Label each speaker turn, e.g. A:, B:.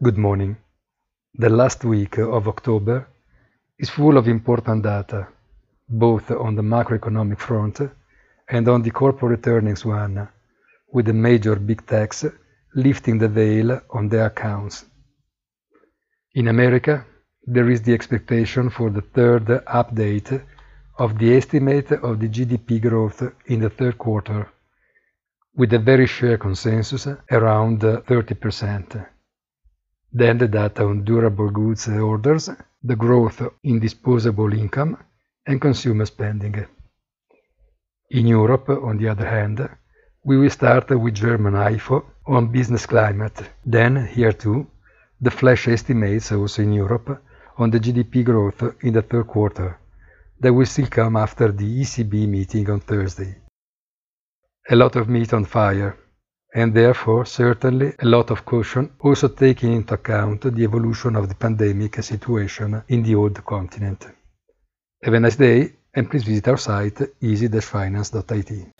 A: Good morning. The last week of October is full of important data, both on the macroeconomic front and on the corporate earnings one, with the major big techs lifting the veil on their accounts. In America, there is the expectation for the third update of the estimate of the GDP growth in the third quarter, with a very share consensus around 30%. Then the data on durable goods orders, the growth in disposable income, and consumer spending. In Europe, on the other hand, we will start with German IFO on business climate. Then, here too, the flash estimates also in Europe on the GDP growth in the third quarter. That will still come after the ECB meeting on Thursday. A lot of meat on fire, and therefore certainly a lot of caution, also taking into account the evolution of the pandemic situation in the old continent. Have a nice day and please visit our site easy-finance.it.